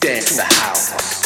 Dance in the house.